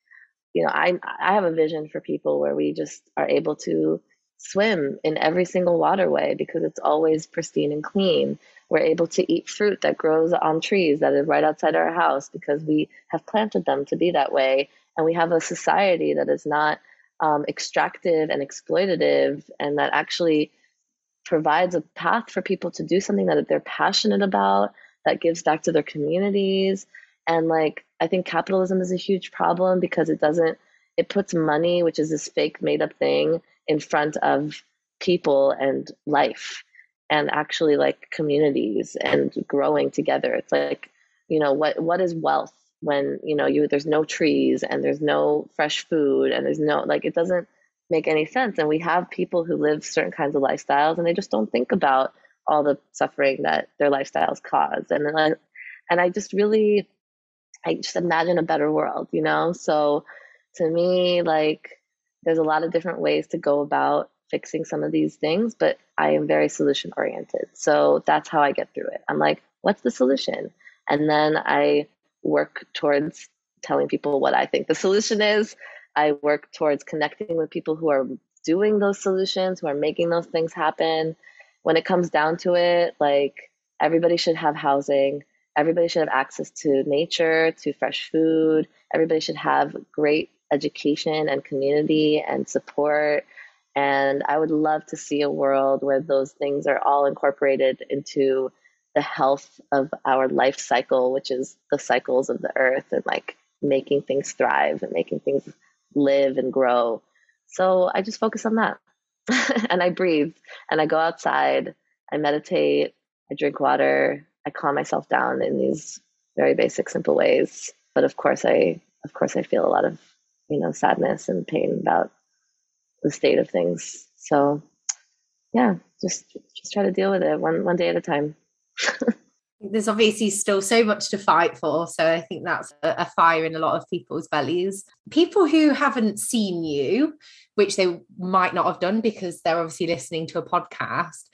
you know, I I have a vision for people where we just are able to swim in every single waterway because it's always pristine and clean we're able to eat fruit that grows on trees that is right outside our house because we have planted them to be that way. And we have a society that is not um, extractive and exploitative and that actually provides a path for people to do something that they're passionate about, that gives back to their communities. And like, I think capitalism is a huge problem because it doesn't, it puts money, which is this fake made up thing, in front of people and life and actually like communities and growing together. It's like, you know, what what is wealth? when you know you there's no trees and there's no fresh food and there's no like it doesn't make any sense and we have people who live certain kinds of lifestyles and they just don't think about all the suffering that their lifestyles cause. And I, and I just really I just imagine a better world you know? So to me like there's a lot of different ways to go about fixing some of these things but I am very solution oriented. So that's how I get through it. I'm like what's the solution? And then I work towards telling people what I think the solution is. I work towards connecting with people who are doing those solutions, who are making those things happen. When it comes down to it, like everybody should have housing, everybody should have access to nature, to fresh food, everybody should have great education and community and support. And I would love to see a world where those things are all incorporated into the health of our life cycle, which is the cycles of the earth and like making things thrive and making things live and grow. So I just focus on that. and I breathe and I go outside, I meditate, I drink water, I calm myself down in these very basic, simple ways. But of course, I of course I feel a lot of you know sadness and pain about the state of things. So yeah, just just try to deal with it one one day at a time. There's obviously still so much to fight for. So I think that's a, a fire in a lot of people's bellies. People who haven't seen you, which they might not have done because they're obviously listening to a podcast,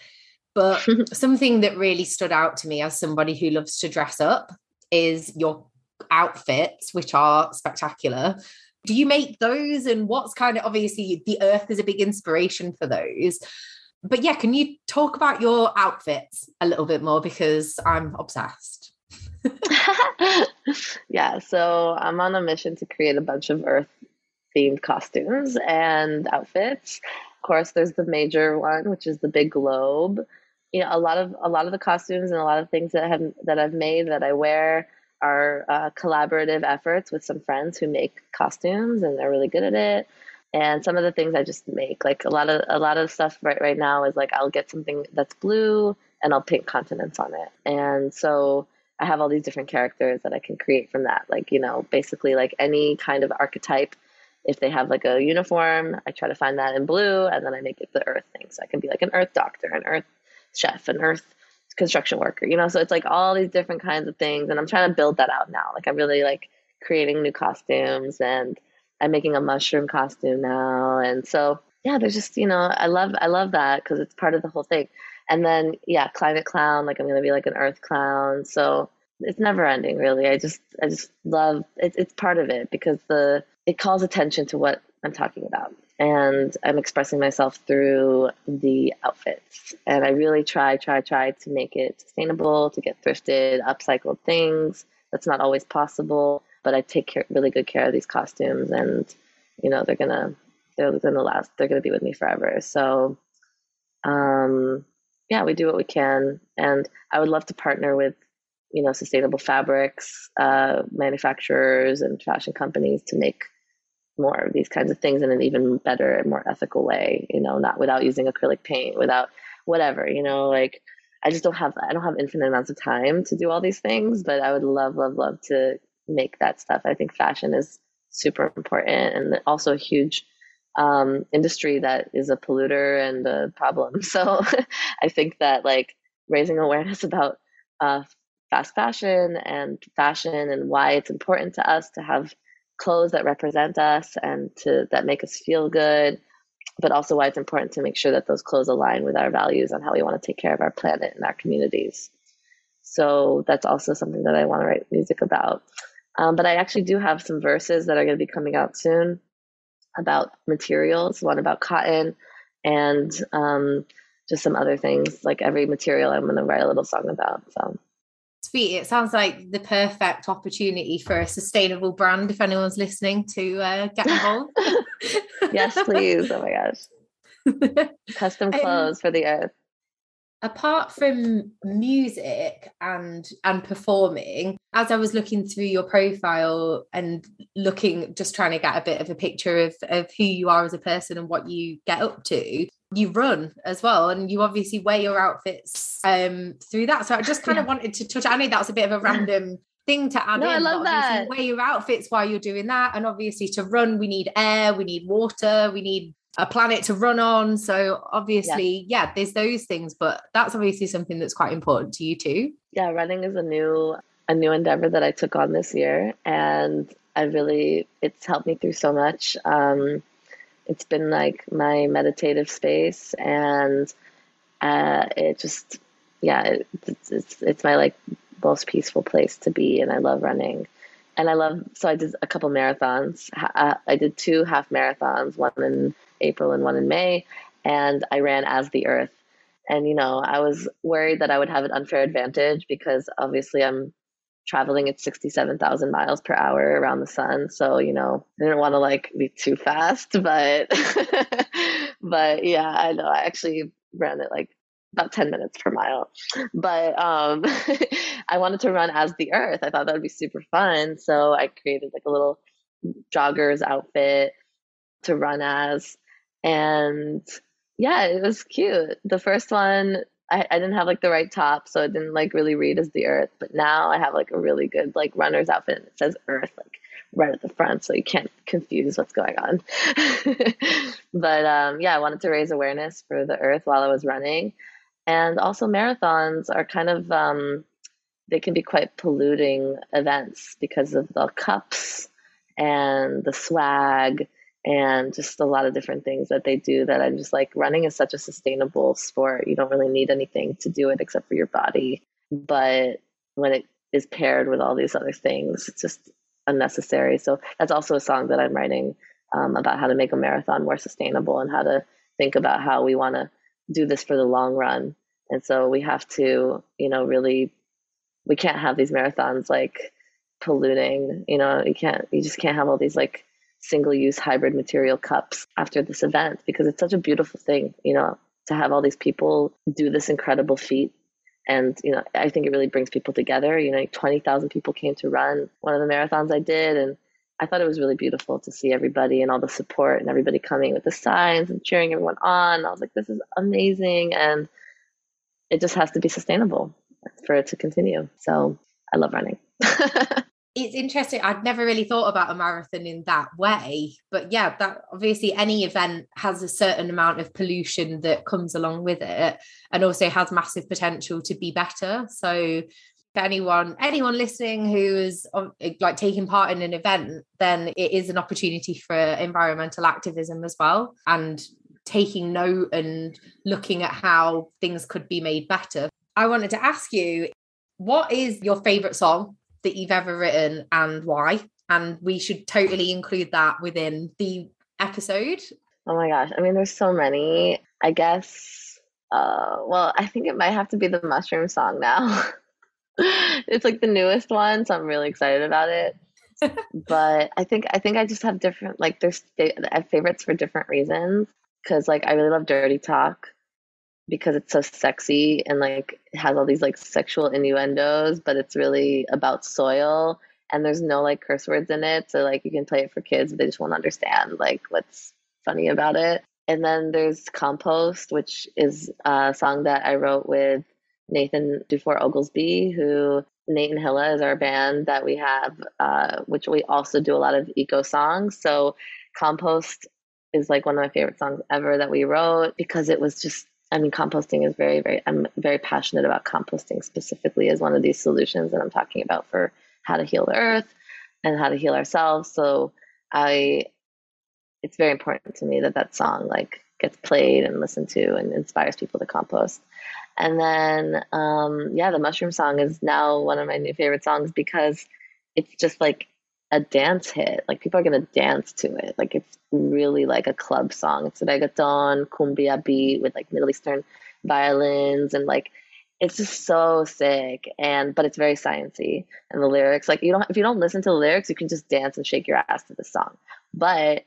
but something that really stood out to me as somebody who loves to dress up is your outfits, which are spectacular. Do you make those? And what's kind of obviously the earth is a big inspiration for those but yeah, can you talk about your outfits a little bit more because I'm obsessed. yeah, so I'm on a mission to create a bunch of Earth themed costumes and outfits. Of course, there's the major one, which is the big globe. You know, a lot of a lot of the costumes and a lot of things that have that I've made that I wear are uh, collaborative efforts with some friends who make costumes and they're really good at it and some of the things I just make, like a lot of a lot of stuff right right now is like I'll get something that's blue and I'll paint continents on it, and so I have all these different characters that I can create from that. Like you know, basically like any kind of archetype. If they have like a uniform, I try to find that in blue, and then I make it the Earth thing. So I can be like an Earth doctor, an Earth chef, an Earth construction worker. You know, so it's like all these different kinds of things, and I'm trying to build that out now. Like I'm really like creating new costumes and I'm making a mushroom costume now. And so, yeah, there's just, you know, I love, I love that because it's part of the whole thing. And then, yeah, climate clown, like I'm going to be like an earth clown. So it's never ending really. I just, I just love it. It's part of it because the, it calls attention to what I'm talking about. And I'm expressing myself through the outfits. And I really try, try, try to make it sustainable, to get thrifted, upcycled things. That's not always possible but I take care, really good care of these costumes, and you know they're gonna they're gonna last. They're gonna be with me forever. So, um, yeah, we do what we can, and I would love to partner with you know sustainable fabrics uh, manufacturers and fashion companies to make more of these kinds of things in an even better and more ethical way. You know, not without using acrylic paint, without whatever. You know, like I just don't have I don't have infinite amounts of time to do all these things, but I would love, love, love to make that stuff. I think fashion is super important and also a huge um, industry that is a polluter and a problem. So I think that like raising awareness about uh, fast fashion and fashion and why it's important to us to have clothes that represent us and to that make us feel good but also why it's important to make sure that those clothes align with our values on how we want to take care of our planet and our communities so that's also something that i want to write music about um, but I actually do have some verses that are going to be coming out soon about materials, one about cotton and um, just some other things. Like every material, I'm going to write a little song about. So sweet. It sounds like the perfect opportunity for a sustainable brand if anyone's listening to uh, get involved. yes, please. Oh my gosh. Custom um, clothes um, for the earth apart from music and and performing as i was looking through your profile and looking just trying to get a bit of a picture of of who you are as a person and what you get up to you run as well and you obviously wear your outfits um through that so i just kind of wanted to touch i know that was a bit of a random thing to add No, I love that. Wear your outfits while you're doing that. And obviously to run, we need air, we need water, we need a planet to run on. So obviously, yeah, there's those things, but that's obviously something that's quite important to you too. Yeah, running is a new a new endeavor that I took on this year, and I really it's helped me through so much. Um, it's been like my meditative space, and uh, it just yeah, it, it's, it's it's my like most peaceful place to be, and I love running. And I love so I did a couple marathons. Uh, I did two half marathons, one in April and one in May, and I ran as the Earth. And you know, I was worried that I would have an unfair advantage because obviously I'm traveling at 67,000 miles per hour around the sun. So, you know, I didn't want to like be too fast, but but yeah, I know I actually ran it like about 10 minutes per mile. But um I wanted to run as the earth. I thought that would be super fun. So I created like a little jogger's outfit to run as and yeah, it was cute. The first one I, I didn't have like the right top, so it didn't like really read as the earth. But now I have like a really good like runner's outfit and it says earth like right at the front, so you can't confuse what's going on. but um, yeah, I wanted to raise awareness for the earth while I was running. And also marathons are kind of um, they can be quite polluting events because of the cups and the swag and just a lot of different things that they do that I'm just like running is such a sustainable sport. You don't really need anything to do it except for your body. But when it is paired with all these other things, it's just unnecessary. So that's also a song that I'm writing um, about how to make a marathon more sustainable and how to think about how we want to do this for the long run. And so we have to, you know, really, we can't have these marathons like polluting, you know, you can't, you just can't have all these like single use hybrid material cups after this event because it's such a beautiful thing, you know, to have all these people do this incredible feat. And, you know, I think it really brings people together. You know, 20,000 people came to run one of the marathons I did. And I thought it was really beautiful to see everybody and all the support and everybody coming with the signs and cheering everyone on. I was like, this is amazing. And it just has to be sustainable for it to continue. So I love running. it's interesting. I'd never really thought about a marathon in that way, but yeah, that obviously any event has a certain amount of pollution that comes along with it, and also has massive potential to be better. So, for anyone anyone listening who is um, like taking part in an event, then it is an opportunity for environmental activism as well, and taking note and looking at how things could be made better. I wanted to ask you, what is your favorite song that you've ever written and why. And we should totally include that within the episode. Oh my gosh. I mean, there's so many. I guess, uh, well, I think it might have to be the mushroom song now. it's like the newest one, so I'm really excited about it. but I think I think I just have different like there's I have favorites for different reasons because like I really love Dirty Talk because it's so sexy and like has all these like sexual innuendos, but it's really about soil and there's no like curse words in it. So like you can play it for kids, but they just won't understand like what's funny about it. And then there's Compost, which is a song that I wrote with Nathan Dufour Oglesby, who Nate and Hila is our band that we have, uh, which we also do a lot of eco songs. So Compost is like one of my favorite songs ever that we wrote because it was just I mean, composting is very, very, I'm very passionate about composting specifically as one of these solutions that I'm talking about for how to heal the earth and how to heal ourselves. So I, it's very important to me that that song like gets played and listened to and inspires people to compost. And then, um, yeah, the mushroom song is now one of my new favorite songs because it's just like a dance hit. Like people are gonna dance to it. Like it's really like a club song. It's a reggaeton, cumbia beat with like Middle Eastern violins and like it's just so sick and but it's very sciency and the lyrics like you don't if you don't listen to the lyrics you can just dance and shake your ass to the song but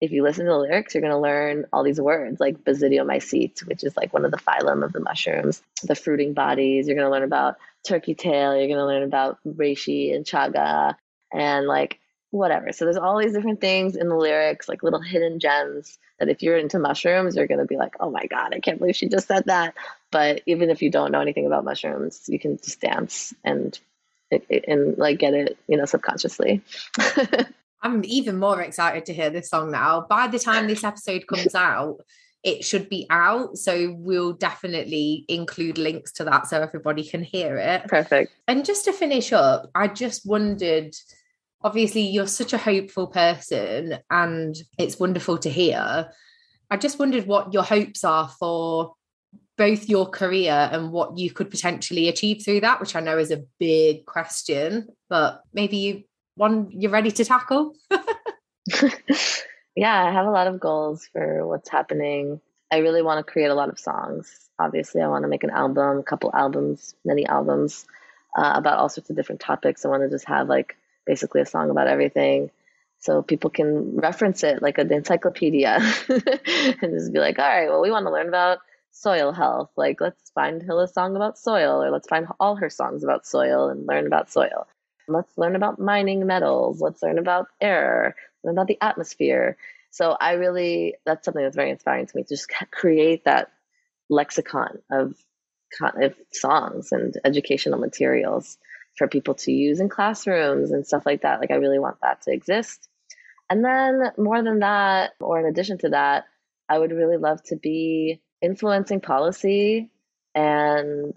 if you listen to the lyrics you're going to learn all these words like basidiomycete which is like one of the phylum of the mushrooms the fruiting bodies you're going to learn about turkey tail you're going to learn about reishi and chaga and like whatever. So there's all these different things in the lyrics, like little hidden gems that if you're into mushrooms, you're going to be like, oh my God, I can't believe she just said that. But even if you don't know anything about mushrooms, you can just dance and and like get it, you know, subconsciously. I'm even more excited to hear this song now. By the time this episode comes out, it should be out. So we'll definitely include links to that so everybody can hear it. Perfect. And just to finish up, I just wondered obviously, you're such a hopeful person, and it's wonderful to hear. I just wondered what your hopes are for both your career and what you could potentially achieve through that, which I know is a big question, but maybe you one you're ready to tackle. yeah, I have a lot of goals for what's happening. I really want to create a lot of songs. Obviously, I want to make an album, a couple albums, many albums uh, about all sorts of different topics. I want to just have like basically a song about everything. So people can reference it like an encyclopedia and just be like, all right, well, we want to learn about soil health. Like, let's find Hila's song about soil, or let's find all her songs about soil and learn about soil. Let's learn about mining metals. Let's learn about air, learn about the atmosphere. So I really, that's something that's very inspiring to me to just create that lexicon of, of songs and educational materials for people to use in classrooms and stuff like that. Like, I really want that to exist. And then, more than that, or in addition to that, I would really love to be influencing policy and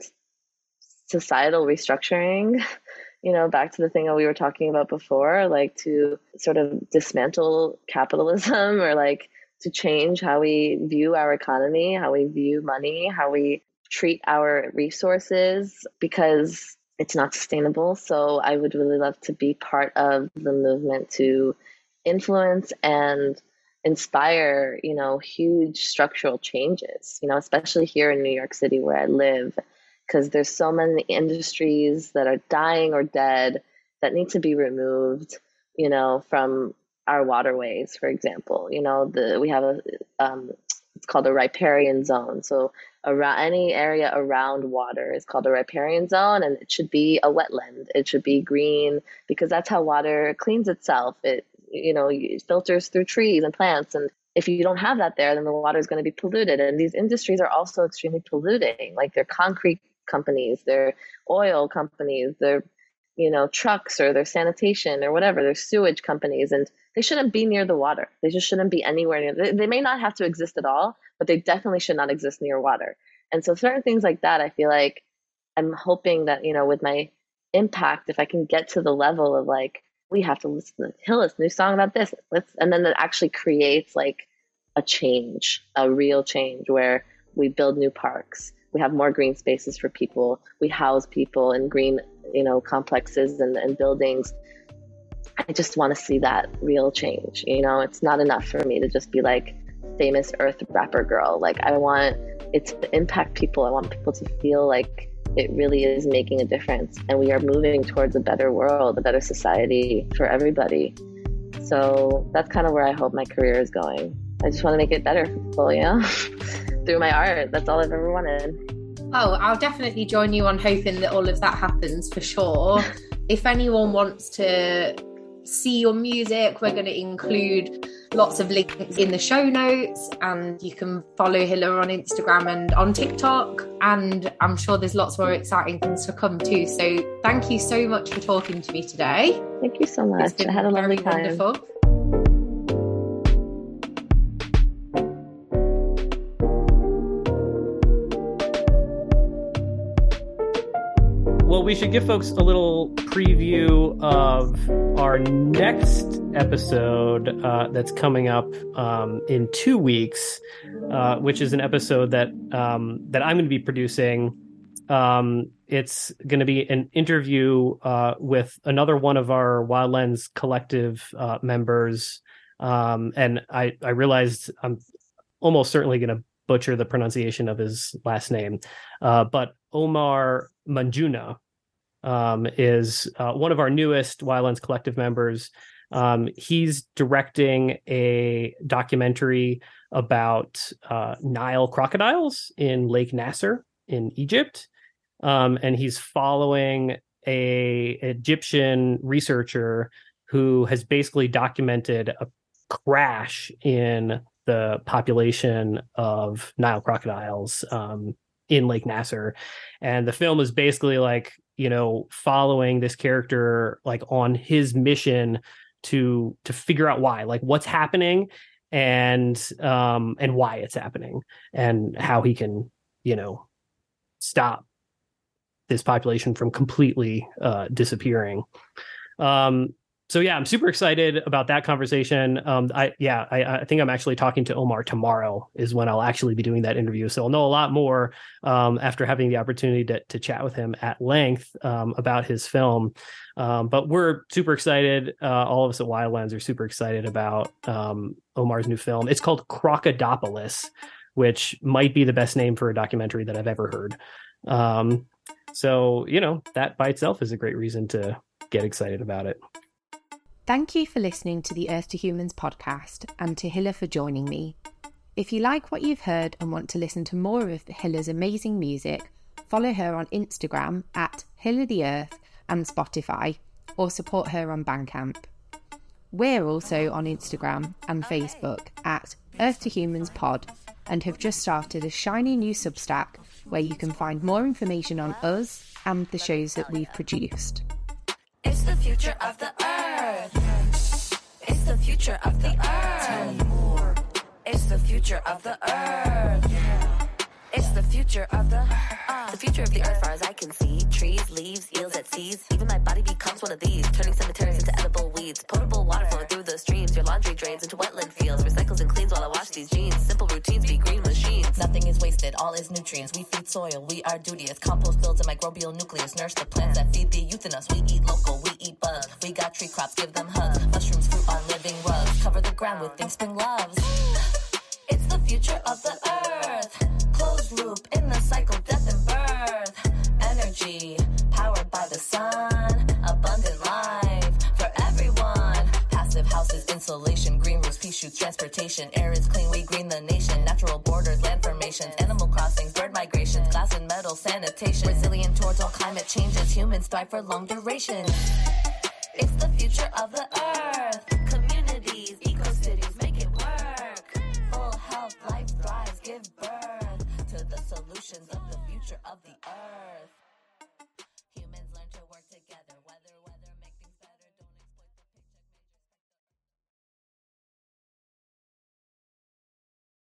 societal restructuring. You know, back to the thing that we were talking about before, like to sort of dismantle capitalism or like to change how we view our economy, how we view money, how we treat our resources, because it's not sustainable. So I would really love to be part of the movement to influence and inspire, you know, huge structural changes, you know, especially here in New York City where I live, because there's so many industries that are dying or dead that need to be removed, you know, from our waterways, for example. You know, the we have a um, it's called a riparian zone. So around any area around water is called a riparian zone and it should be a wetland. It should be green because that's how water cleans itself. It you know it filters through trees and plants and if you don't have that there then the water is going to be polluted. And these industries are also extremely polluting like they're concrete companies they're oil companies they're you know trucks or their sanitation or whatever they're sewage companies and they shouldn't be near the water. They just shouldn't be anywhere near they, they may not have to exist at all but they definitely should not exist near water. And so certain things like that i feel like i'm hoping that you know with my impact if i can get to the level of like we have to listen to Hila's new song about this let's and then it actually creates like a change a real change where we build new parks we have more green spaces for people. We house people in green you know complexes and, and buildings. I just want to see that real change you know? It's not enough for me to just be like famous earth rapper girl. Like i want it to impact people. I want people to feel like it really is making a difference. And we are moving towards a better world a better society for everybody. So that's kind of where i hope my career is going. I just want to make it better for people you through my art that's all i've ever wanted Oh, I'll definitely join you on hoping that all of that happens for sure. if anyone wants to see your music, we're going to include lots of links in the show notes and you can follow Hila on Instagram and on TikTok. And I'm sure there's lots more exciting things to come too. So thank you so much for talking to me today. Thank you so much. I had a lovely time. Wonderful. We should give folks a little preview of our next episode uh, that's coming up um, in two weeks, uh, which is an episode that um, that I'm going to be producing. Um, it's going to be an interview uh, with another one of our Wildlands Collective uh, members, um, and I I realized I'm almost certainly going to butcher the pronunciation of his last name, uh, but Omar Manjuna um, is uh, one of our newest Wildlands Collective members. Um, he's directing a documentary about uh, Nile crocodiles in Lake Nasser in Egypt, um, and he's following a Egyptian researcher who has basically documented a crash in the population of Nile crocodiles um, in Lake Nasser, and the film is basically like you know following this character like on his mission to to figure out why like what's happening and um and why it's happening and how he can you know stop this population from completely uh disappearing. Um so yeah, I'm super excited about that conversation. Um, I yeah, I, I, think I'm actually talking to Omar tomorrow is when I'll actually be doing that interview. So I'll know a lot more um, after having the opportunity to to chat with him at length um, about his film. Um, but we're super excited. Uh, all of us at Wildlands are super excited about um, Omar's new film. It's called Crocodipolis, which might be the best name for a documentary that I've ever heard. Um, so you know that by itself is a great reason to get excited about it. Thank you for listening to the Earth to Humans podcast and to Hila for joining me. If you like what you've heard and want to listen to more of Hila's amazing music, follow her on Instagram at Hila the Earth and Spotify, or support her on Bandcamp. We're also on Instagram and Facebook at Earth to Humans Pod and have just started a shiny new Substack where you can find more information on us and the shows that we've produced. It's the future of the earth. It's the future of the earth. It's the future of the earth. It's the future of the uh, the future of the earth, far as I can see. Trees, leaves, eels at seas. Even my body becomes one of these, turning cemeteries into edible weeds. Potable water flowing through the streams. Your laundry drains into wetland fields. Recycles and cleans while I wash these jeans. Simple routines be green machines. Nothing is wasted, all is nutrients. We feed soil, we are duteous. Compost builds a microbial nucleus. Nurse the plants that feed the youth in us. We eat local, we eat bug. We got tree crops, give them hugs. Mushrooms, fruit on living rugs. Cover the ground with things spring loves. It's the future of the earth. Closed loop in the cycle, death and birth. Energy powered by the sun. Abundant life for everyone. Passive houses, insulation, green roofs, pea shoots, transportation. Air is clean, we green the nation. Natural borders, land formations, animal crossings, bird migrations, glass and metal, sanitation. Resilient towards all climate changes. Humans thrive for long duration. It's the future of the earth. Communities, eco cities, make it work. Full health, life thrives, give birth to the solutions of the future of the